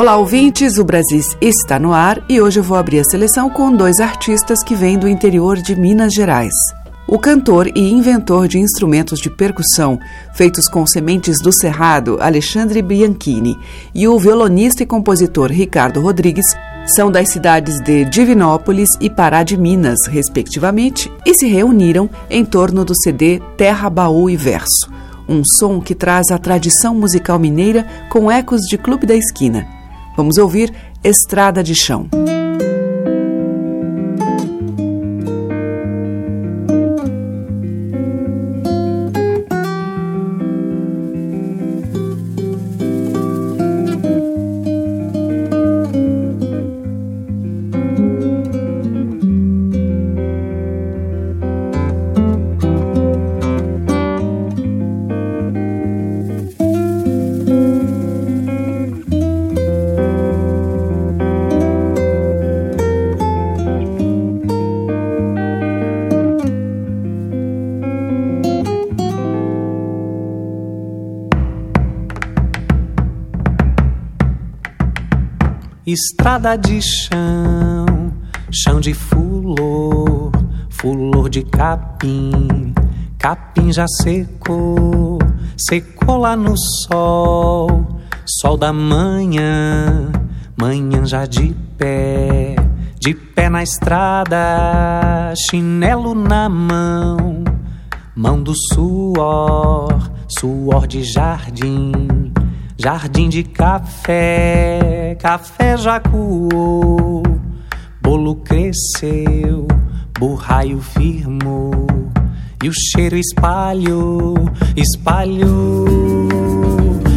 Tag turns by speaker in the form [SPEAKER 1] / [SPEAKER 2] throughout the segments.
[SPEAKER 1] Olá, ouvintes! O Brasis está no ar e hoje eu vou abrir a seleção com dois artistas que vêm do interior de Minas Gerais o cantor e inventor de instrumentos de percussão feitos com sementes do cerrado, Alexandre Bianchini, e o violonista e compositor Ricardo Rodrigues são das cidades de Divinópolis e Pará de Minas, respectivamente, e se reuniram em torno do CD Terra, Baú e Verso, um som que traz a tradição musical mineira com ecos de Clube da Esquina. Vamos ouvir Estrada de Chão.
[SPEAKER 2] Estrada de chão, chão de fulor, fulor de capim, capim já secou, secou lá no sol, sol da manhã, manhã já de pé, de pé na estrada, chinelo na mão, mão do suor, suor de jardim Jardim de café, café já coou, bolo cresceu, burraio firmou, e o cheiro espalhou, espalhou,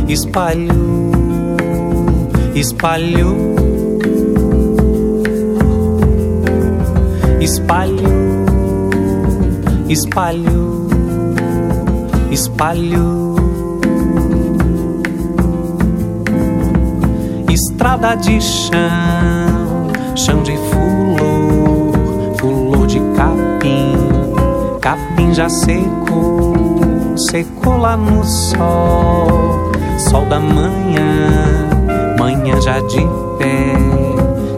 [SPEAKER 2] espalhou, espalhou, espalhou, espalhou, espalhou. Estrada de chão, chão de fulor, fulor de capim, capim já secou, secou lá no sol, sol da manhã, manhã já de pé,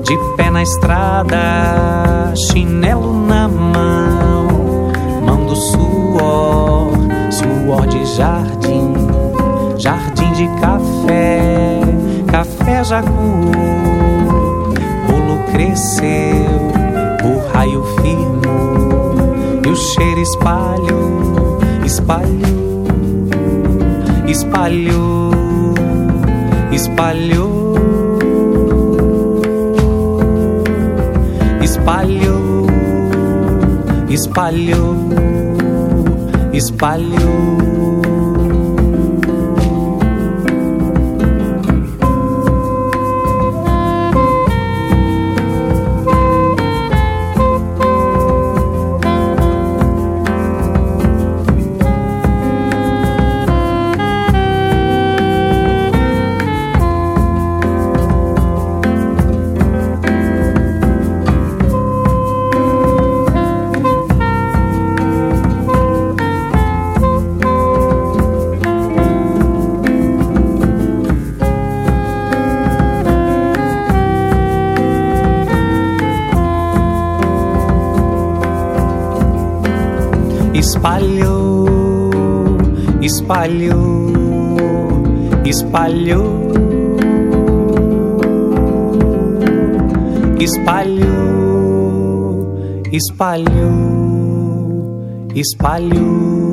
[SPEAKER 2] de pé na estrada, chinelo na mão, mão do suor, suor de jardim, jardim de café café já coou, bolo cresceu, o raio firmou, e o cheiro espalhou, espalhou, espalhou, espalhou, espalhou, espalhou. espalhou, espalhou, espalhou, espalhou, espalhou. espalhou,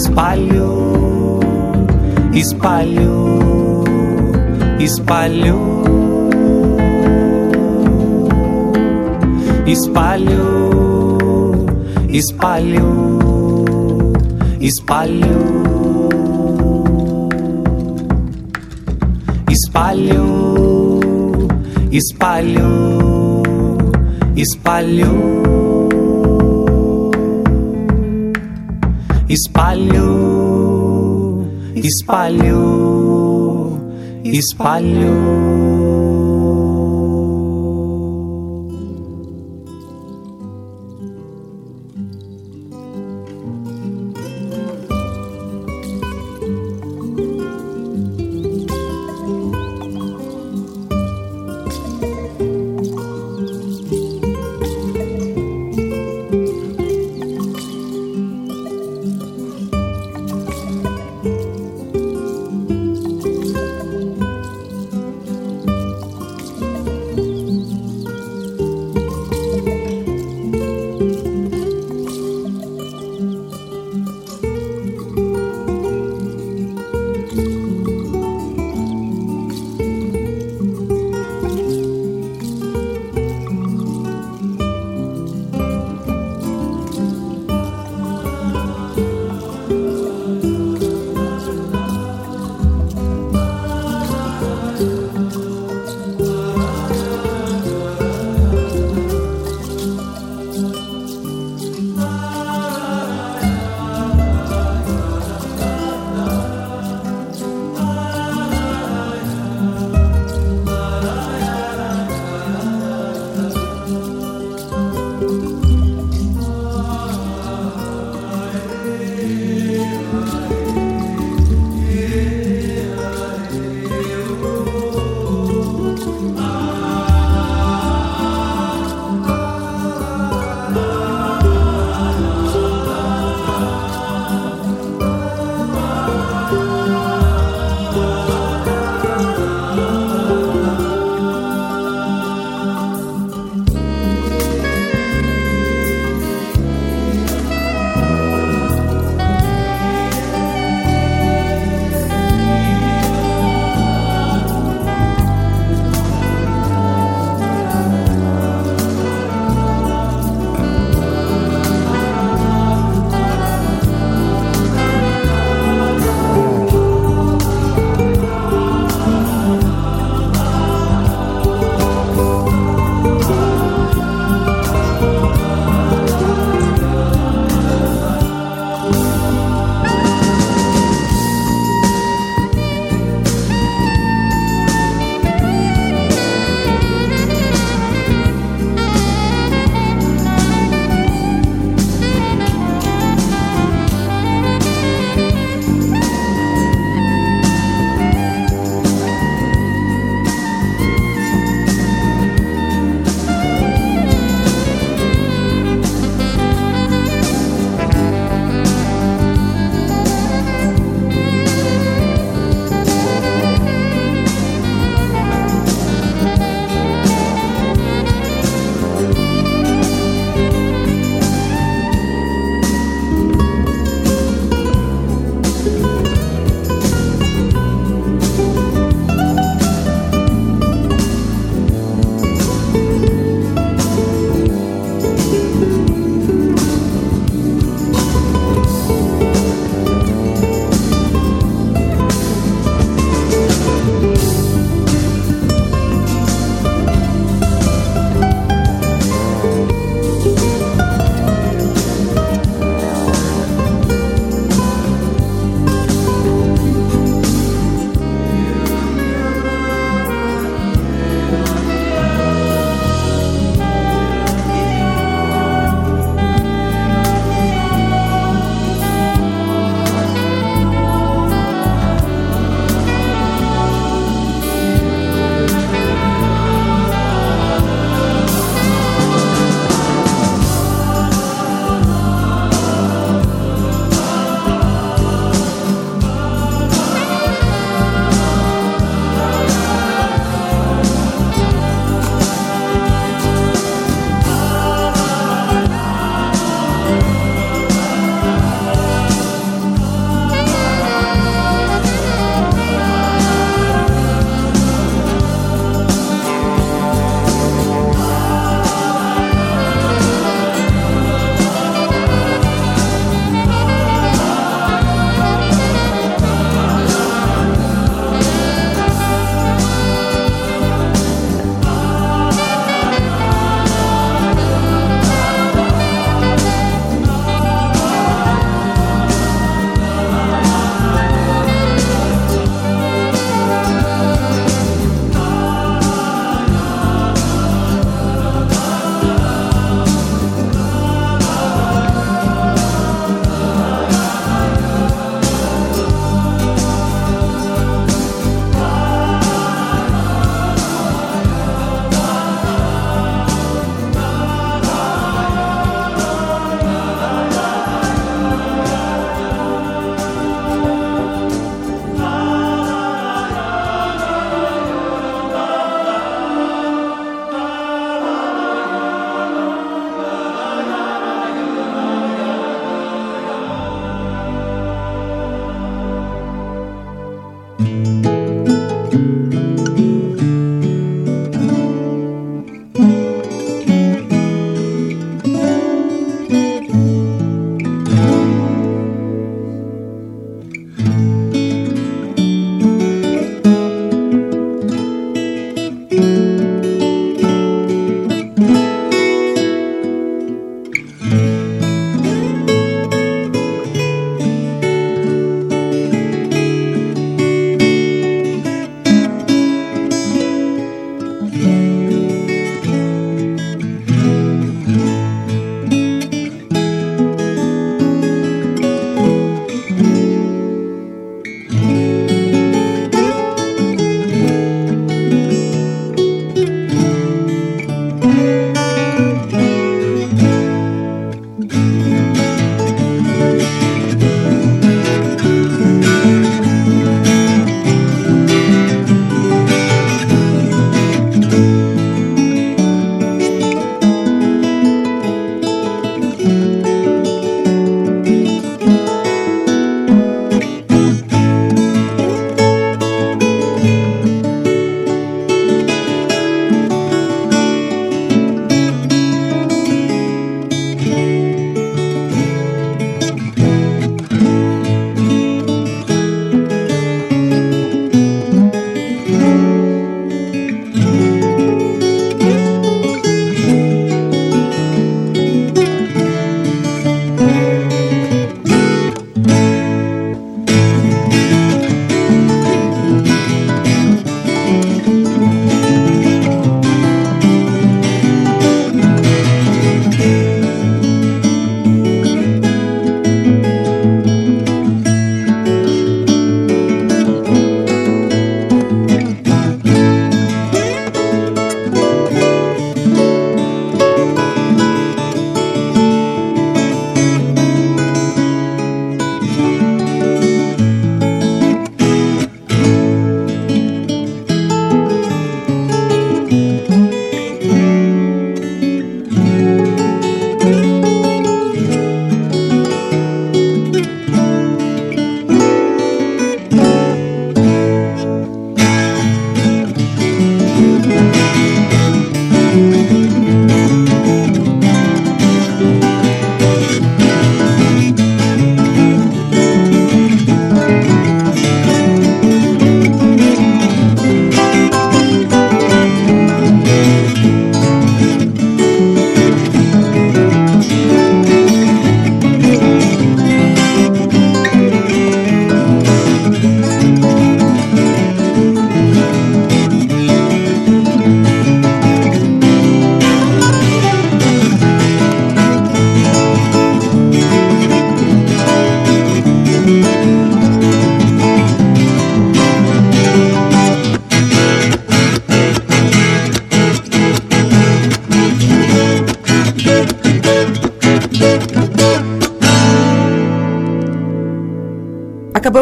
[SPEAKER 2] espalhou, espalhou, espalhou. espalhou, espalhou, espalhou, espalhou, espalhou, espalhou, espalhou, espalhou, espalhou.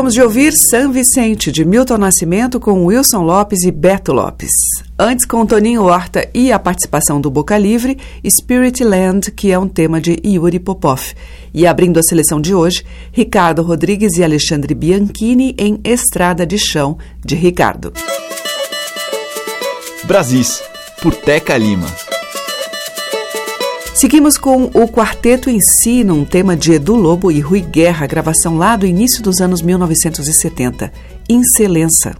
[SPEAKER 3] Acabamos de ouvir San Vicente, de Milton Nascimento, com Wilson Lopes e Beto Lopes. Antes, com Toninho Horta e a participação do Boca Livre, Spirit Land, que é um tema de Yuri Popov. E abrindo a seleção de hoje, Ricardo Rodrigues e Alexandre Bianchini em Estrada de Chão, de Ricardo.
[SPEAKER 4] Brasis, por Teca Lima.
[SPEAKER 3] Seguimos com o quarteto em si, num tema de Edu Lobo e Rui Guerra, gravação lá do início dos anos 1970, Incelença.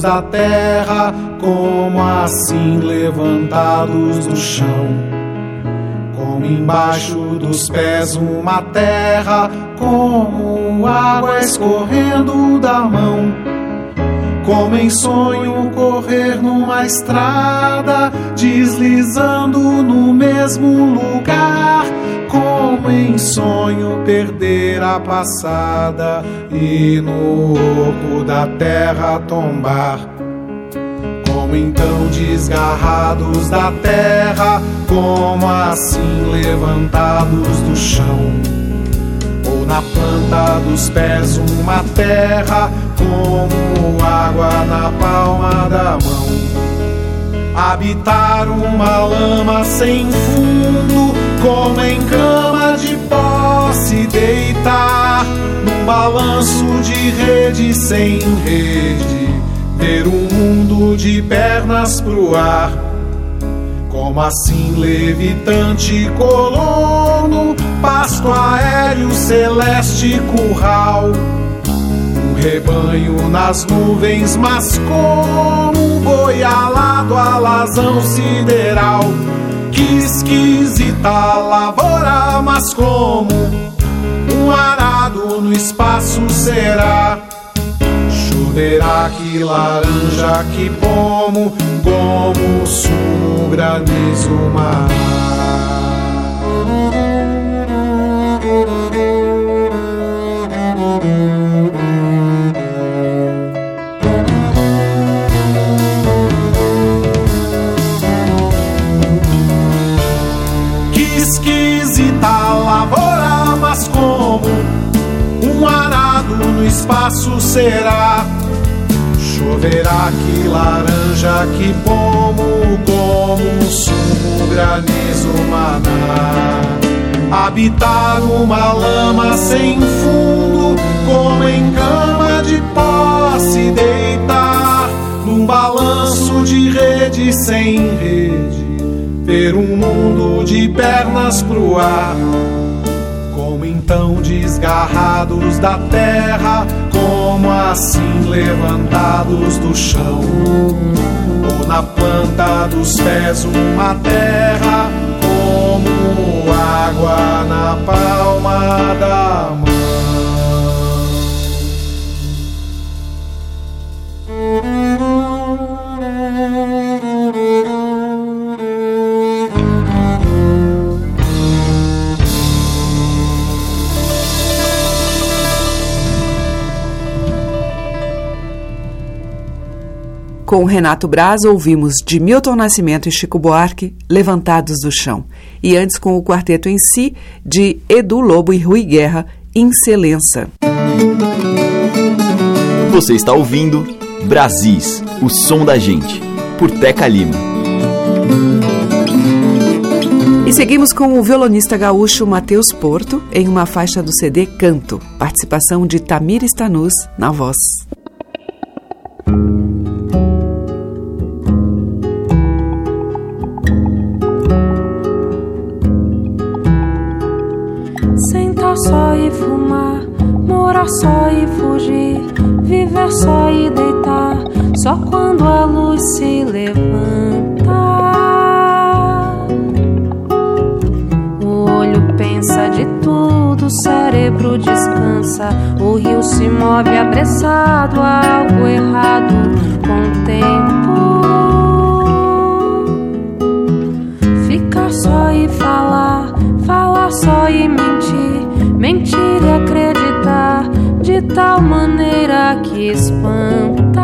[SPEAKER 5] Da terra, como assim levantados do chão. Como embaixo dos pés uma terra, como água escorrendo da mão. Como em sonho correr numa estrada, deslizando no mesmo lugar em sonho perder a passada e no oco da terra tombar. Como então desgarrados da terra, como assim levantados do chão. Ou na planta dos pés uma terra, como água na palma da mão. Habitar uma lama sem fundo como em cama de posse deitar num balanço de rede sem rede, ver o um mundo de pernas pro ar. Como assim levitante colono, pasto aéreo, celeste curral. Um rebanho nas nuvens, mas como um boi alado, alazão sideral que esquisita lavoura, mas como um arado no espaço será. Choverá que laranja, que pomo, como sumo, granizo, mar. No espaço será. Choverá que laranja, que pomo, como sumo, granizo, maná. Habitar uma lama sem fundo, como em cama de posse deitar, num balanço de rede sem rede, ver um mundo de pernas pro ar então desgarrados da terra, como assim levantados do chão, ou na planta dos pés uma terra, como água na palma da mão.
[SPEAKER 1] Com Renato Braz, ouvimos de Milton Nascimento e Chico Buarque, Levantados do Chão. E antes, com o quarteto em si, de Edu Lobo e Rui Guerra, Incelença.
[SPEAKER 4] Você está ouvindo Brasis, o som da gente, por Teca Lima.
[SPEAKER 1] E seguimos com o violonista gaúcho Matheus Porto em uma faixa do CD Canto, participação de Tamir Stanus na voz.
[SPEAKER 6] Só e fugir, viver só e deitar, só quando a luz se levanta. O olho pensa de tudo, o cérebro descansa, o rio se move apressado, algo errado com o tempo. Ficar só e falar, falar só e tal maneira que espanta.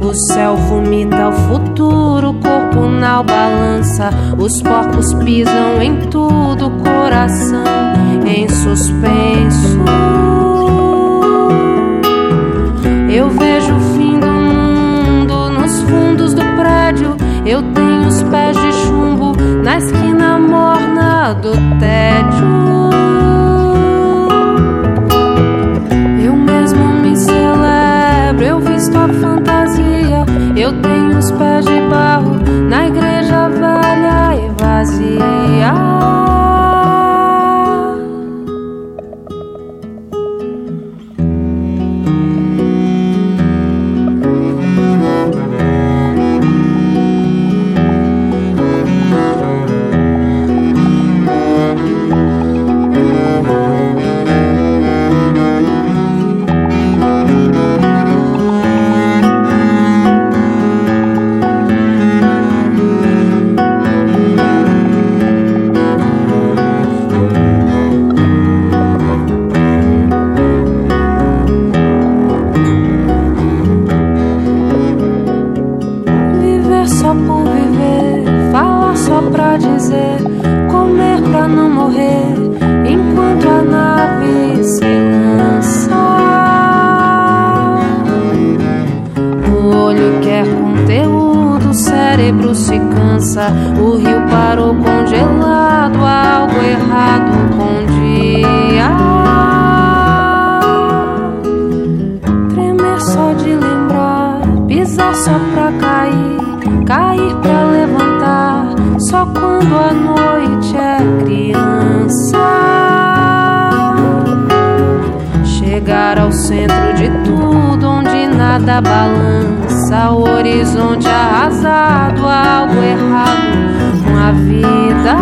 [SPEAKER 6] O céu vomita o futuro, o corpo na balança. Os porcos pisam em tudo, coração em suspenso. Eu vejo o fim do mundo nos fundos do prédio. Eu tenho os pés de chumbo na esquina morna do tédio. Eu tenho os pés de barro na igreja velha e vazia. Cansa. O rio parou congelado, algo errado com o dia. Tremer só de lembrar, pisar só pra cair, cair pra levantar. Só quando a noite é criança chegar ao centro de tudo, onde nada balança, o horizonte arrasado, algo errado com a vida.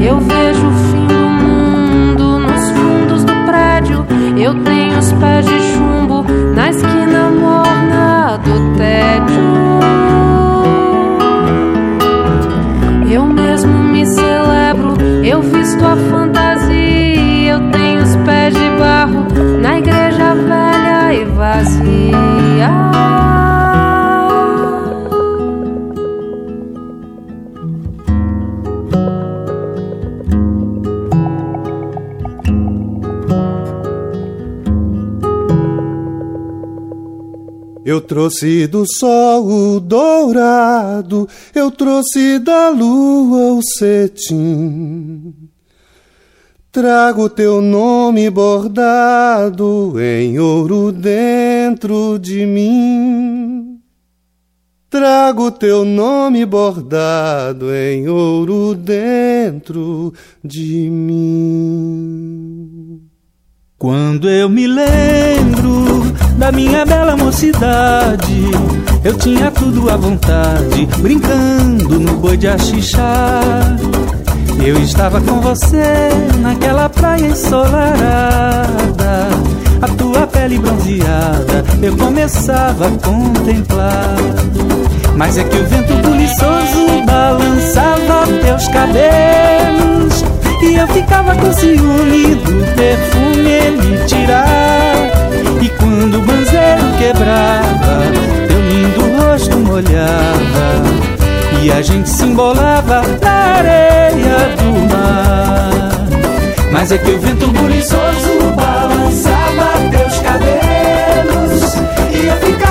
[SPEAKER 6] Eu vejo o fim do mundo nos fundos do prédio. Eu tenho os pés de chumbo na esquina morna do tédio. Eu mesmo me celebro, eu visto a fantasia eu tenho os pés de barro vazia.
[SPEAKER 7] Eu trouxe do sol o dourado, eu trouxe da lua o cetim. Trago teu nome bordado em ouro dentro de mim. Trago teu nome bordado em ouro dentro de mim.
[SPEAKER 2] Quando eu me lembro da minha bela mocidade, eu tinha tudo à vontade, brincando no boi de axixá. Eu estava com você naquela praia ensolarada. A tua pele bronzeada eu começava a contemplar. Mas é que o vento buliçoso balançava teus cabelos. E eu ficava com ciúme do perfume ele tirar. E quando o banzeiro quebrava, teu lindo rosto molhava. E a gente se embolava na areia do mar Mas é que o vento buliçoso balançava cabelos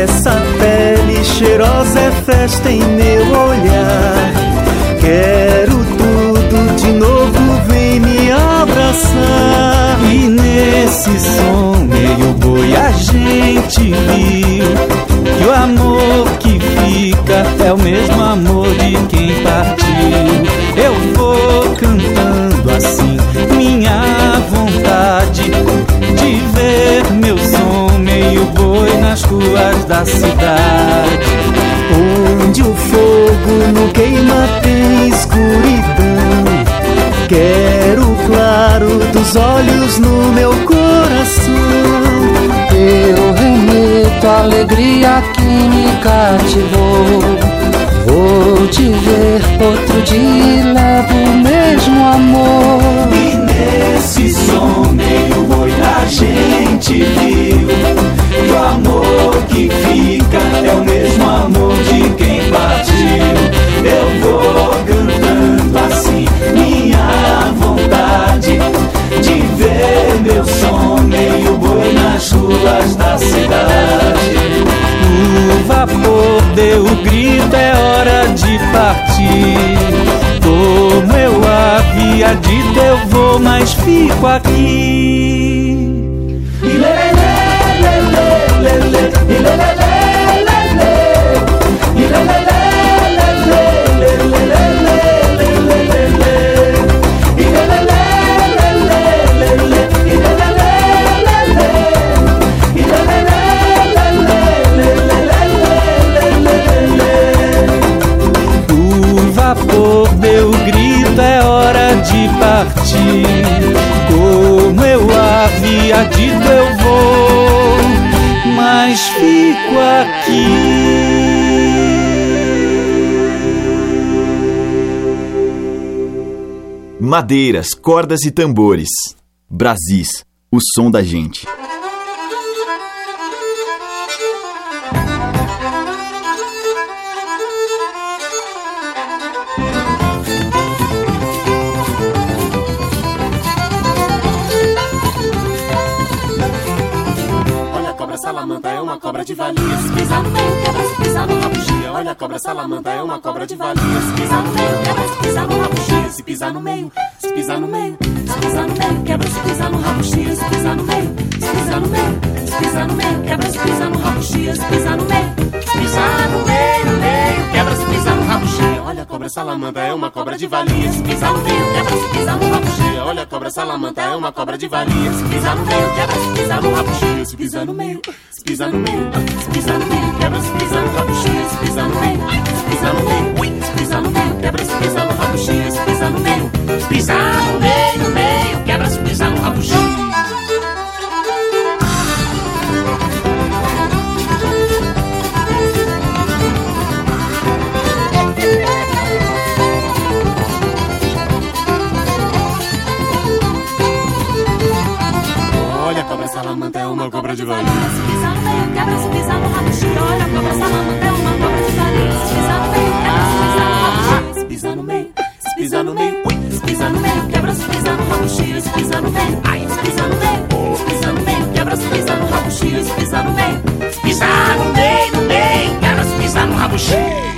[SPEAKER 8] Essa pele cheirosa é festa em meu olhar. Quero tudo de novo, vem me abraçar.
[SPEAKER 2] E nesse som meio boi a gente viu que o amor que fica é o mesmo amor da cidade.
[SPEAKER 8] Onde o fogo não queima tem escuridão. Quero o claro dos olhos no meu coração
[SPEAKER 9] eu remeto a alegria que me cativou. Vou te ver outro dia e levo o mesmo amor.
[SPEAKER 2] E nesse som meio boi a gente viu que o amor que fica é o mesmo amor de quem partiu. Eu vou cantando assim minha vontade de ver meu som meio boi nas ruas da cidade. O vapor deu o grito, é hora de partir. Como eu havia dito, eu vou, mas fico aqui. Como eu longe, ardido eu mas fico aqui.
[SPEAKER 4] Madeiras, cordas e tambores. Brasis, o som da gente.
[SPEAKER 10] É uma cobra de valia. Se pisar no meio, quebra, se pisar no rabugia. Olha a cobra salamanta é uma cobra de valia. Se pisar no meio, quebra, se pisar no rabugia. Se pisar no meio, se pisar no meio, se pisar no meio, quebra, se pisar no rabugia. Se pisar no meio, se pisar no meio, se pisar no meio, quebra, se pisar no rabugia. Se pisar no meio, se pisar no meio, meio, quebra, se pisar no rabugia. Olha a cobra salamanta é uma cobra de valia. Se pisar no meio, quebra, se pisar no rabugia. Olha a cobra salamanta é uma cobra de valia. Se pisar no meio, quebra, se pisar no rabugia. Se pisar no meio, se pisar no meio, se pisar no meio, quebra, se pisar no rabugia. Se pisar no meio, se pisar no meio, se pisar no meio, quebra, se pisar no rabugia. Se pisar no meio, se pisar no meio, meio, quebra, se pisar no rabugia. Uma cobra de valia. Se pisar no meio, quebra, se pisar no rabugia. Olha a cobra salamanta é uma cobra de valia. Se pisar no meio, quebra, se pisar no rabugia. Se pisar no meio, se pisar no meio, se pisar no meio, quebra, se pisar no rabugia. Se pisar no meio, ai, se pisar no meio, se pisar no meio, quebra, se pisar no rabugia. Se pisar no meio, se pisar no meio, no meio, quebra, se pisar no rabugia. Se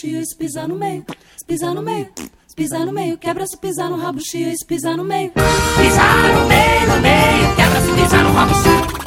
[SPEAKER 10] chia, pisar no meio, se pisar no meio, se pisar no meio, quebra se pisar no rabo chia, se pisar no meio, pisar no meio, no meio, quebra se pisar no rabo chia.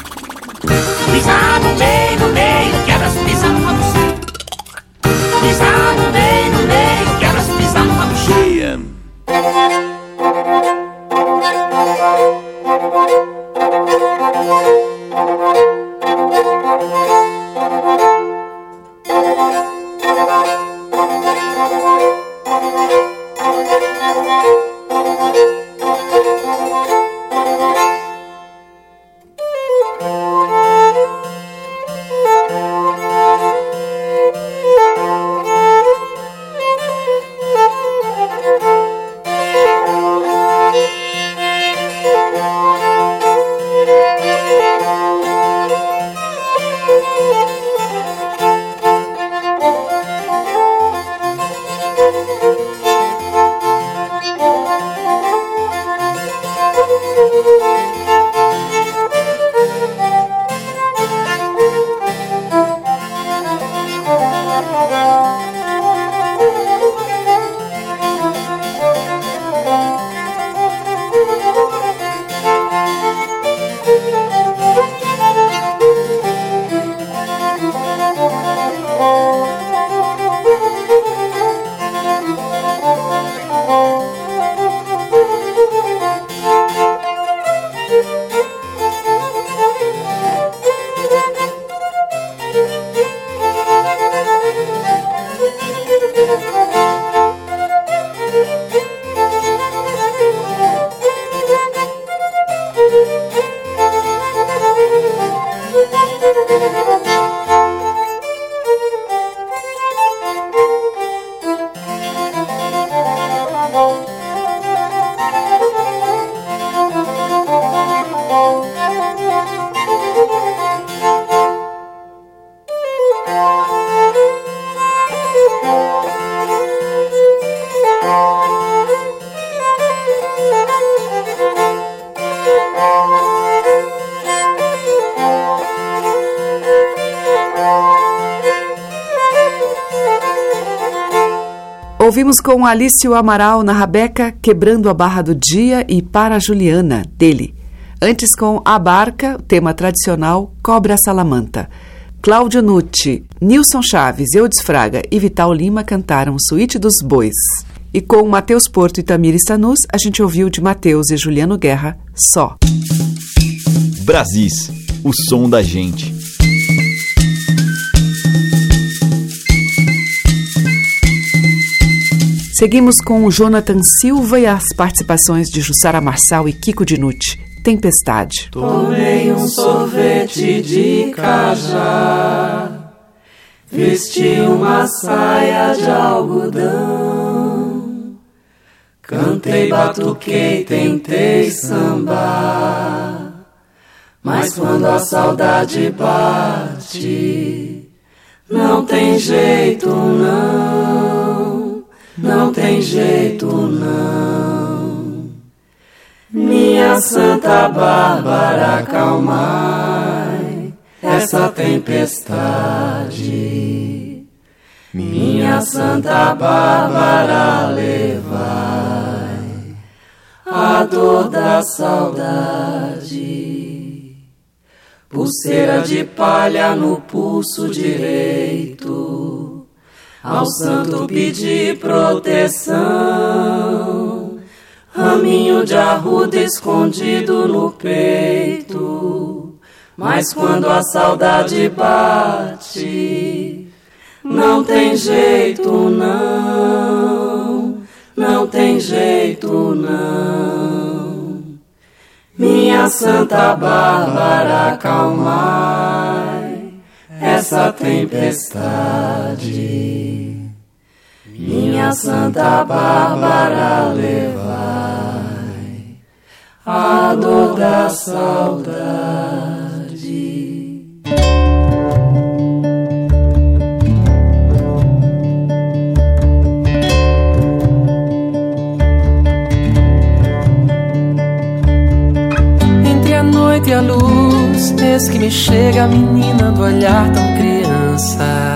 [SPEAKER 1] Com Alício Amaral na Rabeca Quebrando a Barra do Dia e Para Juliana, dele. Antes com A Barca, tema tradicional Cobra Salamanta. Cláudio Nucci, Nilson Chaves, Eudes Fraga e Vital Lima cantaram Suíte dos Bois. E com Matheus Porto e Tamir Stanus, a gente ouviu de Matheus e Juliano Guerra, Só.
[SPEAKER 4] Brasis, o som da gente.
[SPEAKER 1] Seguimos com o Jonathan Silva e as participações de Jussara Marçal e Kiko Dinucci. Tempestade.
[SPEAKER 11] Tomei um sorvete de cajá, vesti uma saia de algodão, cantei, batuquei, tentei sambar, mas quando a saudade bate, não tem jeito não, não tem jeito não. Minha Santa Bárbara, acalmai essa tempestade. Minha Santa Bárbara, levai a dor da saudade. Pulseira de palha no pulso direito, ao santo pedir proteção raminho de arruda escondido no peito. Mas quando a saudade bate, não tem jeito não, não tem jeito não. Minha Santa Bárbara, acalmai essa tempestade. Minha Santa Bárbara, levai a dor da saudade.
[SPEAKER 12] Entre a noite e a luz, eis que me chega a menina do olhar tão criança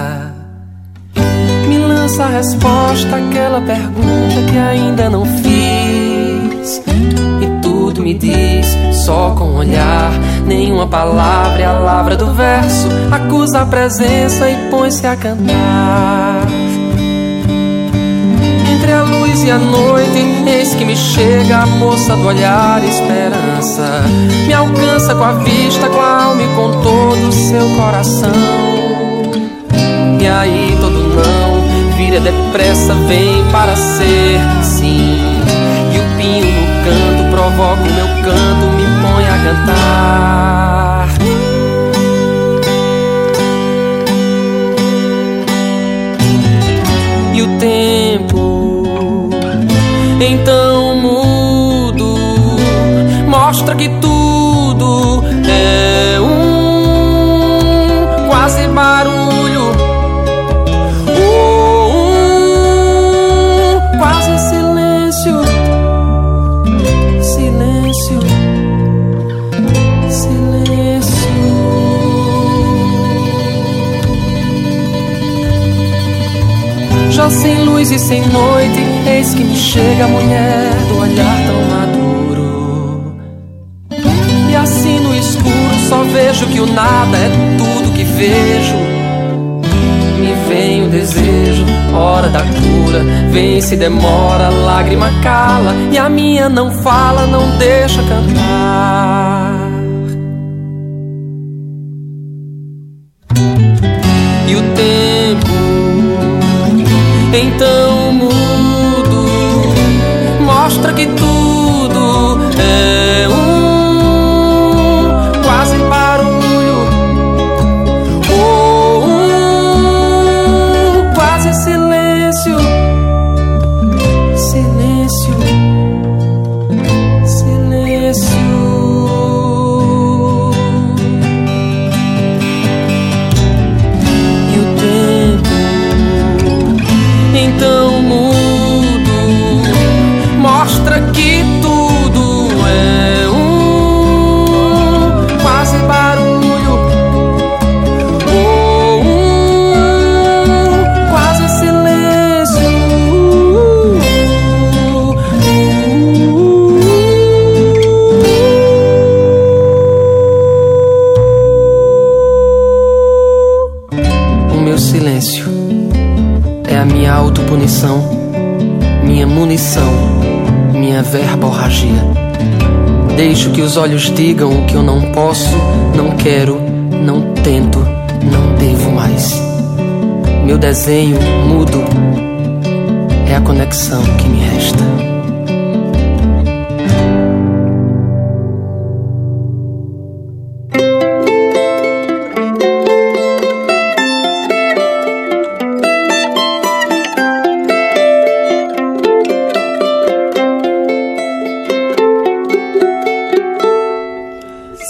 [SPEAKER 12] a resposta àquela pergunta que ainda não fiz. E tudo me diz, só com olhar, nenhuma palavra é a lavra do verso. Acusa a presença e põe-se a cantar. Entre a luz e a noite, eis que me chega a moça do olhar esperança. Me alcança com a vista, com a alma e com todo o seu coração. E aí todo depressa, vem para ser sim. E o pinho no canto provoca o meu canto, me põe a cantar. E o tempo então mudo mostra que tudo sem luz e sem noite, eis que me chega a mulher do olhar tão maduro. E assim no escuro só vejo que o nada é tudo que vejo. Me vem o desejo, hora da cura, vem se demora, lágrima cala, e a minha não fala, não deixa cantar. Então
[SPEAKER 13] Deixo que os olhos digam o que eu não posso, não quero, não tento, não devo mais. Meu desenho mudo é a conexão que me resta.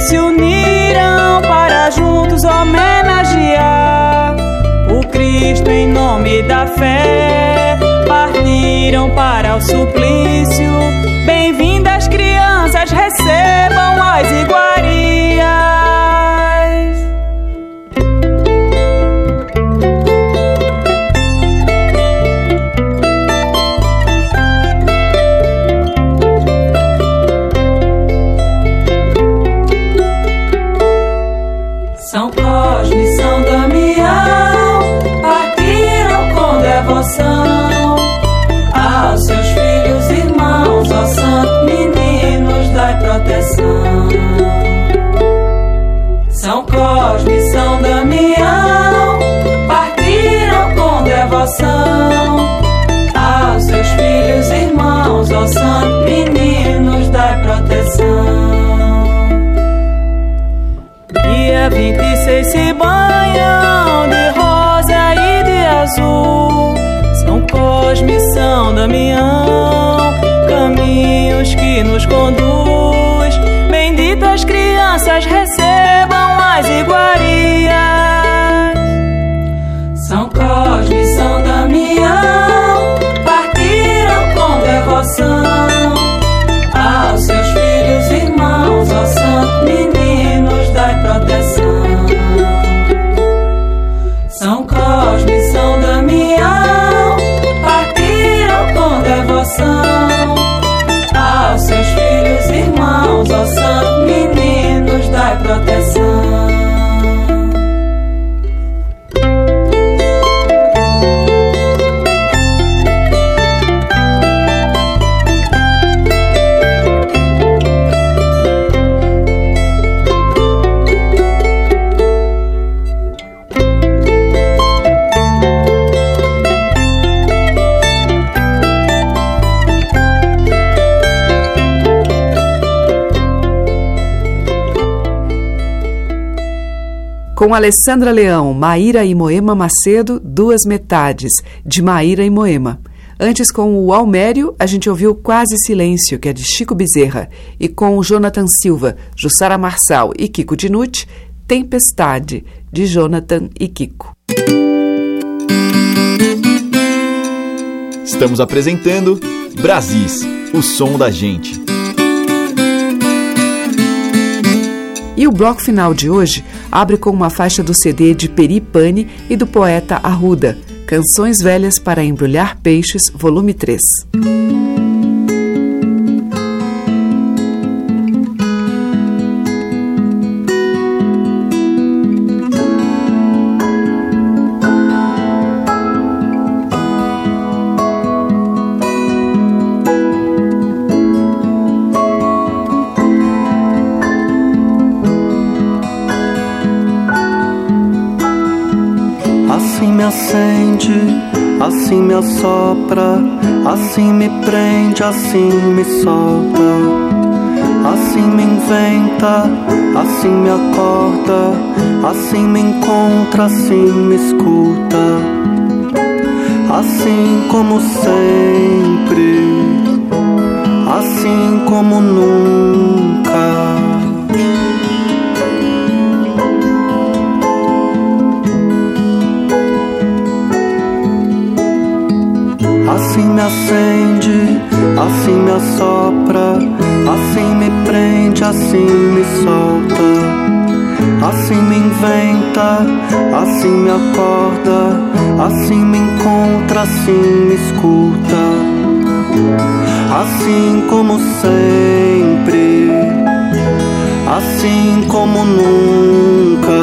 [SPEAKER 13] se uniram para juntos homenagear o Cristo em nome da fé. Partiram para o suplício. Bem-vindas, crianças, recebam as iguais. São Cosme e São Damião partiram
[SPEAKER 1] com
[SPEAKER 13] devoção aos seus filhos, irmãos, ó santo meninos da proteção. É Dia 26 se banham de rosa e de azul. São Cosme e São Damião, caminhos que nos conduzem das receitas.
[SPEAKER 1] Alessandra Leão, Maíra e Moema Macedo, Duas Metades, de Maíra e Moema. Antes, com o Almério, a gente ouviu Quase Silêncio, que é de Chico Bezerra, e com o Jonathan Silva, Jussara Marçal e Kiko Dinucci, Tempestade, de Jonathan e Kiko.
[SPEAKER 4] Estamos apresentando Brasis, o som da gente.
[SPEAKER 1] E o bloco final de hoje abre com uma faixa do CD de Peri Pani e do poeta Arruda, Canções Velhas para Embrulhar Peixes, volume 3.
[SPEAKER 14] Assim me assopra, assim me prende, assim me solta, assim me inventa, assim me acorda, assim me encontra, assim me escuta, assim como sempre, assim como nunca. Assim me acende, assim me assopra, assim me prende assim me solta, assim me inventa, assim me acorda, assim me encontra, assim me escuta, assim como sempre, assim como nunca,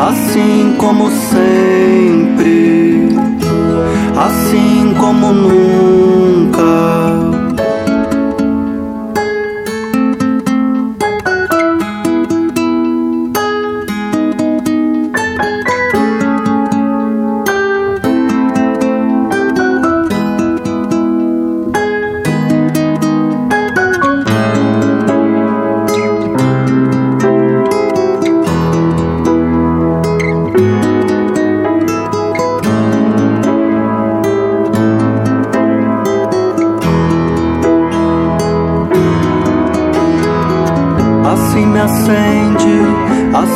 [SPEAKER 14] assim como sempre, assim como nunca.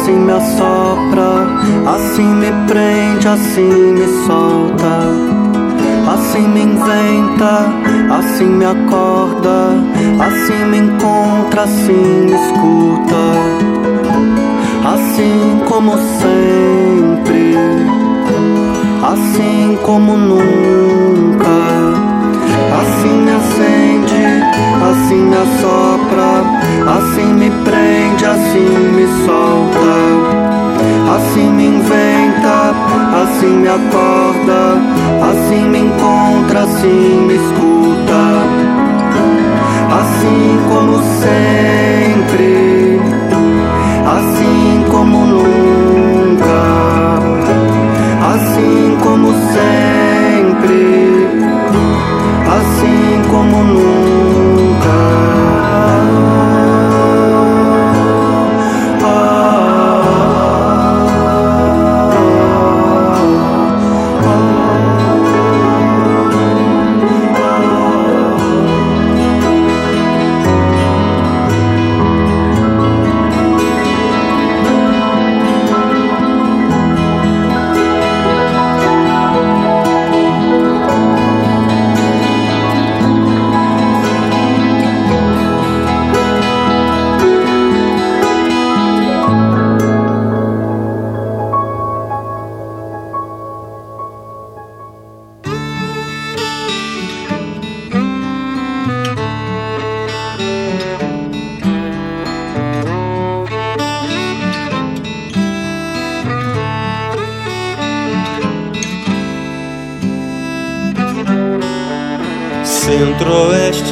[SPEAKER 14] Assim me solta, assim me inventa, assim me acorda, assim me encontra, assim me escuta, assim como sempre, assim como nunca, assim me acende, assim me assopra, assim me prende, assim me solta. Assim me inventa, assim me acorda, assim me encontra, assim me escuta, assim como sempre, assim como nunca, assim como sempre, assim como nunca.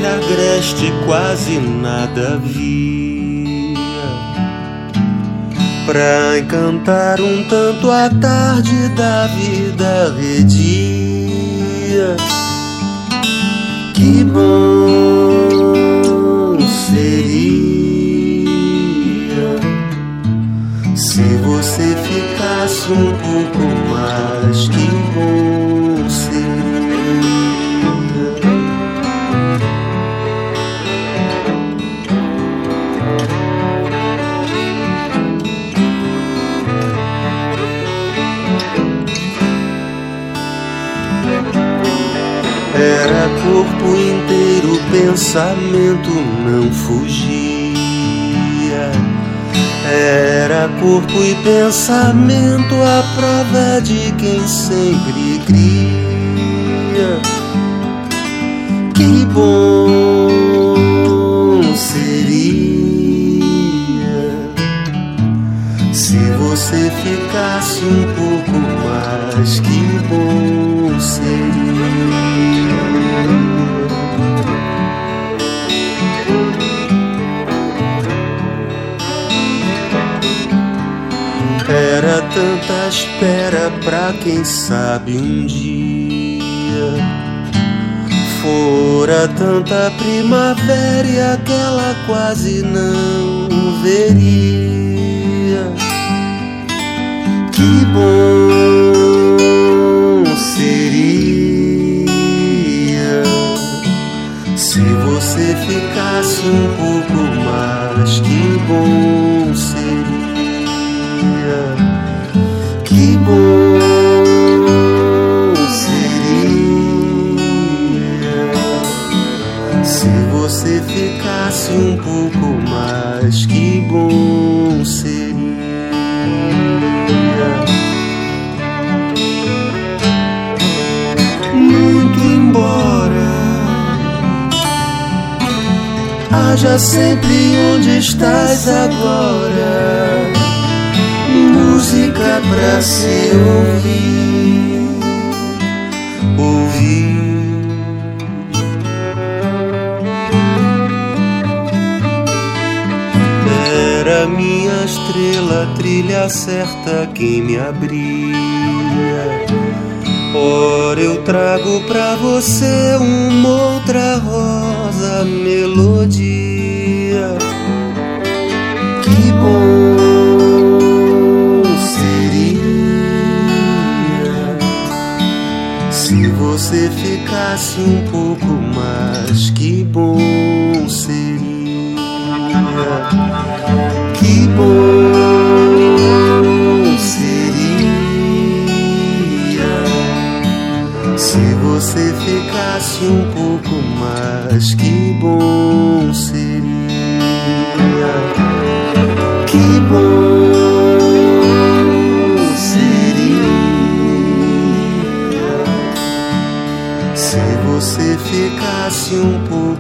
[SPEAKER 15] Agreste quase nada via Pra encantar um tanto a tarde da vida redia Que bom seria Se você ficasse um pouco mais Que pensamento não fugia. Era corpo e pensamento a prova de quem sempre cria. Que bom seria se você ficasse um espera pra quem sabe um dia. Fora tanta primavera e aquela quase não veria. Que bom seria se você ficasse um pouco mais. Que bom Bom seria se você ficasse um pouco mais, que bom seria. Muito embora haja sempre onde estás agora, música pra se ouvir, ouvir. Era minha estrela, trilha certa que me abria. Ora eu trago pra você uma outra rosa melodia. Que bom você ficasse um pouco mais. Que bom seria. Que bom seria se você ficasse um pouco mais. Que bom seria. Ficasse um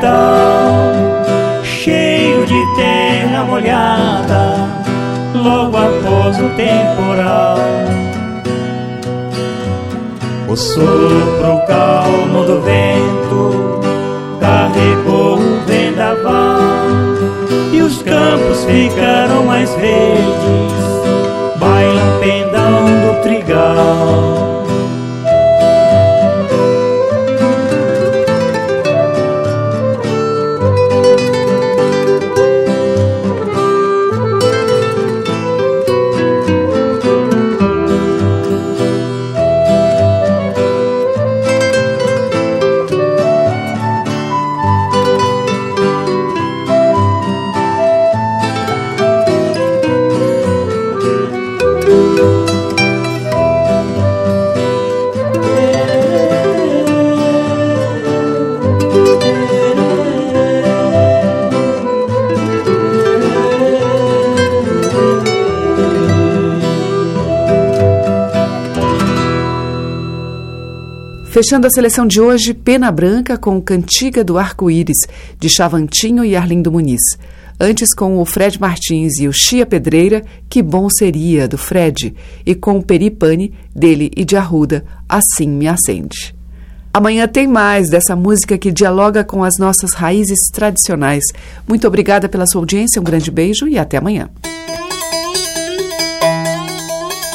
[SPEAKER 16] quintal, cheio de terra molhada, logo após o temporal. O sopro calmo do vento carregou o vendaval e os campos ficaram mais verdes, bailam pendão do trigal.
[SPEAKER 1] Fechando a seleção de hoje, Pena Branca com Cantiga do Arco-Íris, de Chavantinho e Arlindo Muniz. Antes com o Fred Martins e o Chia Pedreira, Que Bom Seria, do Fred. E com o Peripane, dele e de Arruda, Assim Me Acende. Amanhã tem mais dessa música que dialoga com as nossas raízes tradicionais. Muito obrigada pela sua audiência, um grande beijo e até amanhã.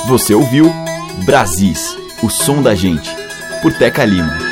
[SPEAKER 4] Você ouviu Brasis, o som da gente, por Teca Lima.